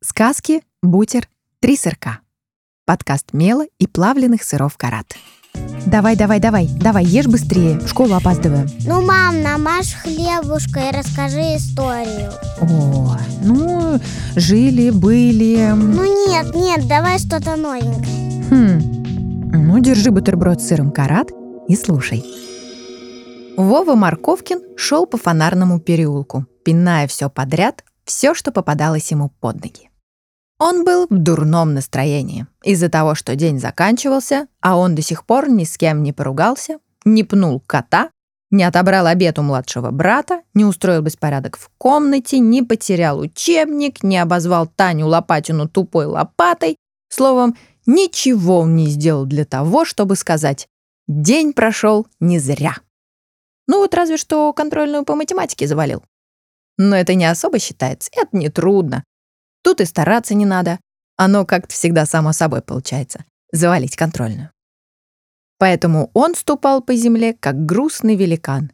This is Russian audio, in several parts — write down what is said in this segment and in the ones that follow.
Сказки, бутер, три сырка. Подкаст мела и плавленых сыров карат. Давай, давай, давай, давай, ешь быстрее, в школу опаздываем. Ну, мам, намажь хлебушка и расскажи историю. О, ну, жили, были. Ну нет, нет, давай что-то новенькое. Хм, ну, держи бутерброд с сыром карат и слушай. Вова Марковкин шел по фонарному переулку, пиная все подряд, все, что попадалось ему под ноги. Он был в дурном настроении из-за того, что день заканчивался, а он до сих пор ни с кем не поругался, не пнул кота, не отобрал обед у младшего брата, не устроил беспорядок в комнате, не потерял учебник, не обозвал Таню Лопатину тупой лопатой. Словом, ничего он не сделал для того, чтобы сказать «день прошел не зря». Ну вот разве что контрольную по математике завалил. Но это не особо считается, это не трудно. Тут и стараться не надо. Оно как-то всегда само собой получается. Завалить контрольную. Поэтому он ступал по земле, как грустный великан.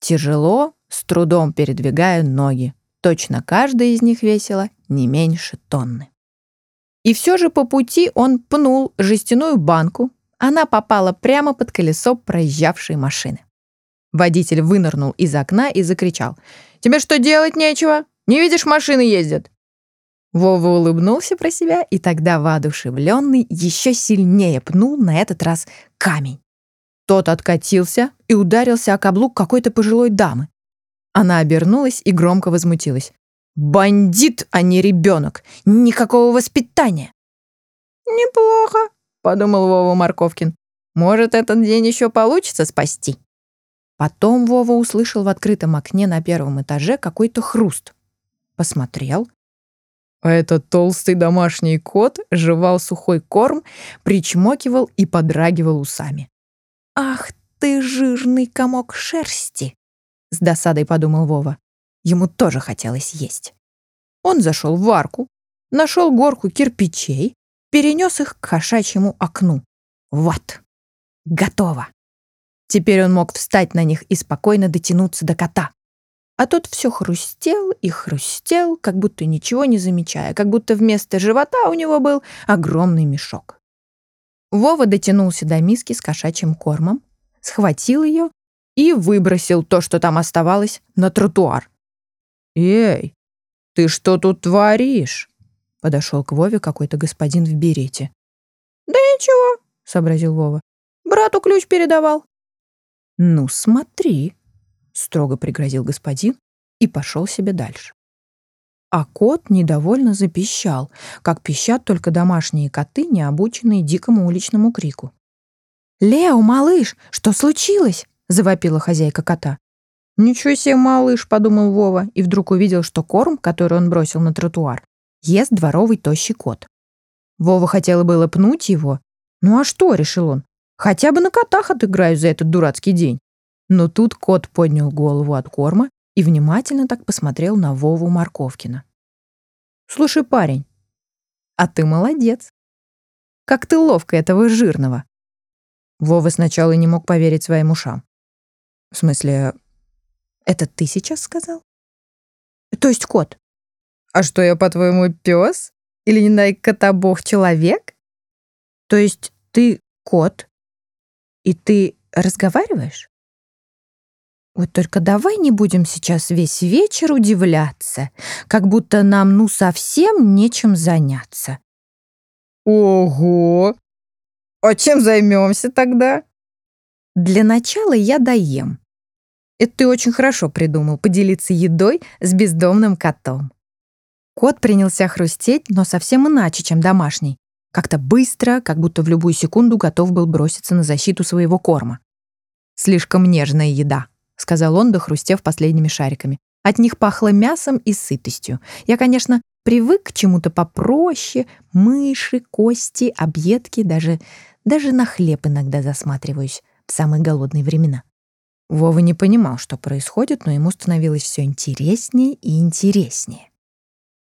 Тяжело, с трудом передвигая ноги. Точно каждая из них весила не меньше тонны. И все же по пути он пнул жестяную банку. Она попала прямо под колесо проезжавшей машины. Водитель вынырнул из окна и закричал. «Тебе что, делать нечего? Не видишь, машины ездят?» Вова улыбнулся про себя, и тогда воодушевленный еще сильнее пнул на этот раз камень. Тот откатился и ударился о каблук какой-то пожилой дамы. Она обернулась и громко возмутилась. «Бандит, а не ребенок! Никакого воспитания!» «Неплохо», — подумал Вова Марковкин. «Может, этот день еще получится спасти?» Потом Вова услышал в открытом окне на первом этаже какой-то хруст. Посмотрел. А этот толстый домашний кот жевал сухой корм, причмокивал и подрагивал усами. «Ах ты, жирный комок шерсти!» С досадой подумал Вова. Ему тоже хотелось есть. Он зашел в арку, нашел горку кирпичей, перенес их к кошачьему окну. Вот, готово. Теперь он мог встать на них и спокойно дотянуться до кота. А тот все хрустел и хрустел, как будто ничего не замечая, как будто вместо живота у него был огромный мешок. Вова дотянулся до миски с кошачьим кормом, схватил ее и выбросил то, что там оставалось, на тротуар. «Эй, ты что тут творишь?» Подошел к Вове какой-то господин в берете. «Да ничего», — сообразил Вова. «Брату ключ передавал». «Ну, смотри», — строго пригрозил господин и пошел себе дальше. А кот недовольно запищал, как пищат только домашние коты, не обученные дикому уличному крику. «Лео, малыш, что случилось?» — завопила хозяйка кота. «Ничего себе, малыш», — подумал Вова, и вдруг увидел, что корм, который он бросил на тротуар, ест дворовый тощий кот. Вова хотела было пнуть его. «Ну а что?» — решил он. Хотя бы на котах отыграюсь за этот дурацкий день. Но тут кот поднял голову от корма и внимательно так посмотрел на Вову Марковкина. «Слушай, парень, а ты молодец. Как ты ловко этого жирного». Вова сначала не мог поверить своим ушам. «В смысле, это ты сейчас сказал?» «То есть кот?» «А что я, по-твоему, пес? Или не дай кота бог человек?» «То есть ты кот, и ты разговариваешь? Вот только давай не будем сейчас весь вечер удивляться, как будто нам ну совсем нечем заняться. Ого! А чем займемся тогда? Для начала я доем. Это ты очень хорошо придумал, поделиться едой с бездомным котом. Кот принялся хрустеть, но совсем иначе, чем домашний. Как-то быстро, как будто в любую секунду готов был броситься на защиту своего корма. «Слишком нежная еда», — сказал он, дохрустев последними шариками. От них пахло мясом и сытостью. Я, конечно, привык к чему-то попроще. Мыши, кости, объедки, даже, даже на хлеб иногда засматриваюсь в самые голодные времена. Вова не понимал, что происходит, но ему становилось все интереснее и интереснее.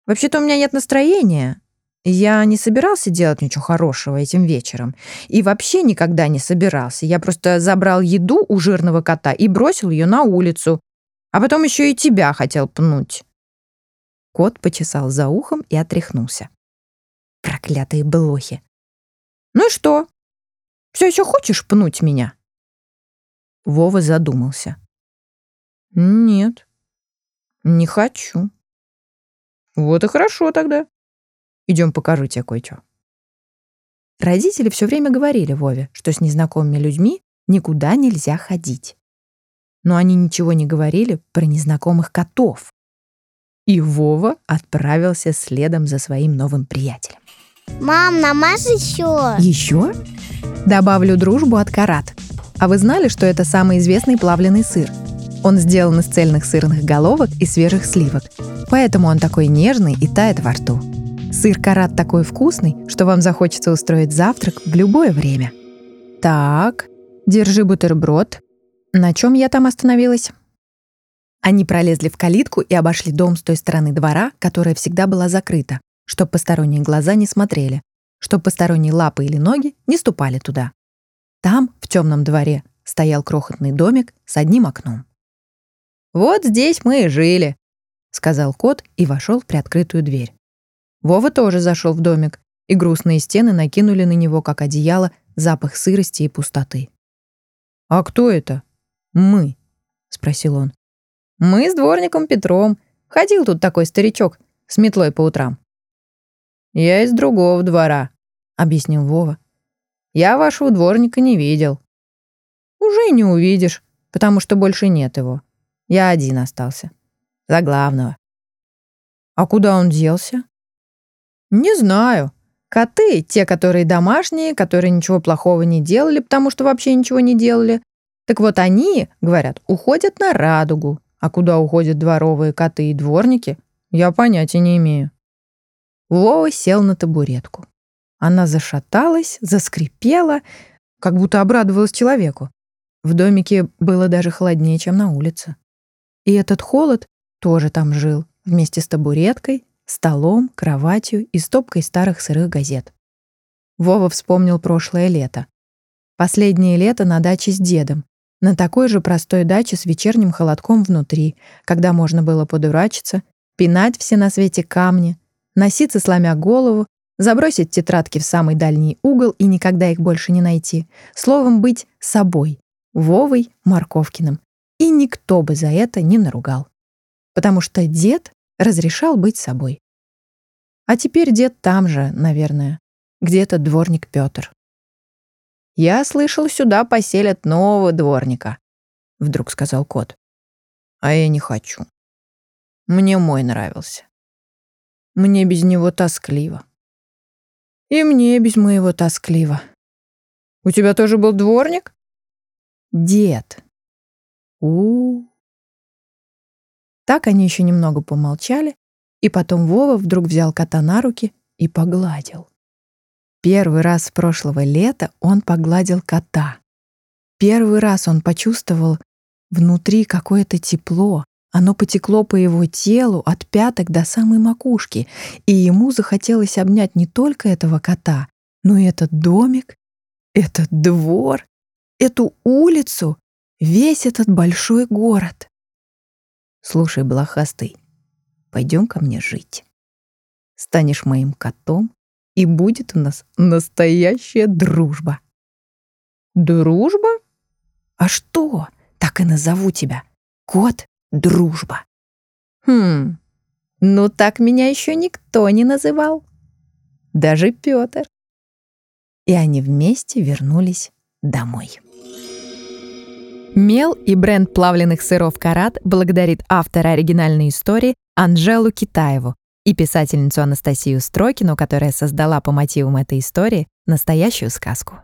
«Вообще-то у меня нет настроения», я не собирался делать ничего хорошего этим вечером. И вообще никогда не собирался. Я просто забрал еду у жирного кота и бросил ее на улицу. А потом еще и тебя хотел пнуть. Кот почесал за ухом и отряхнулся. Проклятые блохи. «Ну и что? Все еще хочешь пнуть меня?» Вова задумался. «Нет, не хочу». «Вот и хорошо тогда. Идем покажу тебе кое-что». Родители все время говорили Вове, что с незнакомыми людьми никуда нельзя ходить. Но они ничего не говорили про незнакомых котов. И Вова отправился следом за своим новым приятелем. Мам, намажь еще. Еще? Добавлю дружбу от карат. А вы знали, что это самый известный плавленый сыр? Он сделан из цельных сырных головок и свежих сливок. Поэтому он такой нежный и тает во рту. Сыр карат такой вкусный, что вам захочется устроить завтрак в любое время. Так, держи бутерброд. На чем я там остановилась? Они пролезли в калитку и обошли дом с той стороны двора, которая всегда была закрыта, чтобы посторонние глаза не смотрели, чтобы посторонние лапы или ноги не ступали туда. Там, в темном дворе, стоял крохотный домик с одним окном. «Вот здесь мы и жили», — сказал кот и вошел в приоткрытую дверь. Вова тоже зашел в домик, и грустные стены накинули на него, как одеяло, запах сырости и пустоты. «А кто это?» «Мы», — спросил он. «Мы с дворником Петром. Ходил тут такой старичок с метлой по утрам». «Я из другого двора», — объяснил Вова. «Я вашего дворника не видел». «Уже не увидишь, потому что больше нет его. Я один остался. За главного». «А куда он делся?» Не знаю. Коты, те, которые домашние, которые ничего плохого не делали, потому что вообще ничего не делали. Так вот они, говорят, уходят на радугу. А куда уходят дворовые коты и дворники, я понятия не имею. Вова сел на табуретку. Она зашаталась, заскрипела, как будто обрадовалась человеку. В домике было даже холоднее, чем на улице. И этот холод тоже там жил, вместе с табуреткой, столом, кроватью и стопкой старых сырых газет. Вова вспомнил прошлое лето. Последнее лето на даче с дедом, на такой же простой даче с вечерним холодком внутри, когда можно было подурачиться, пинать все на свете камни, носиться, сломя голову, забросить тетрадки в самый дальний угол и никогда их больше не найти. Словом, быть собой, Вовой Марковкиным. И никто бы за это не наругал. Потому что дед разрешал быть собой. А теперь дед там же, наверное, где-то дворник Петр. «Я слышал, сюда поселят нового дворника», — вдруг сказал кот. «А я не хочу. Мне мой нравился. Мне без него тоскливо. И мне без моего тоскливо. У тебя тоже был дворник?» «Дед». У, -у, у Так они еще немного помолчали, и потом Вова вдруг взял кота на руки и погладил. Первый раз с прошлого лета он погладил кота. Первый раз он почувствовал внутри какое-то тепло. Оно потекло по его телу от пяток до самой макушки, и ему захотелось обнять не только этого кота, но и этот домик, этот двор, эту улицу, весь этот большой город. Слушай, блохастый, пойдем ко мне жить. Станешь моим котом, и будет у нас настоящая дружба. Дружба? А что? Так и назову тебя. Кот Дружба. Хм, ну так меня еще никто не называл. Даже Петр. И они вместе вернулись домой. Мел и бренд плавленых сыров «Карат» благодарит автора оригинальной истории Анжелу Китаеву и писательницу Анастасию Строкину, которая создала по мотивам этой истории настоящую сказку.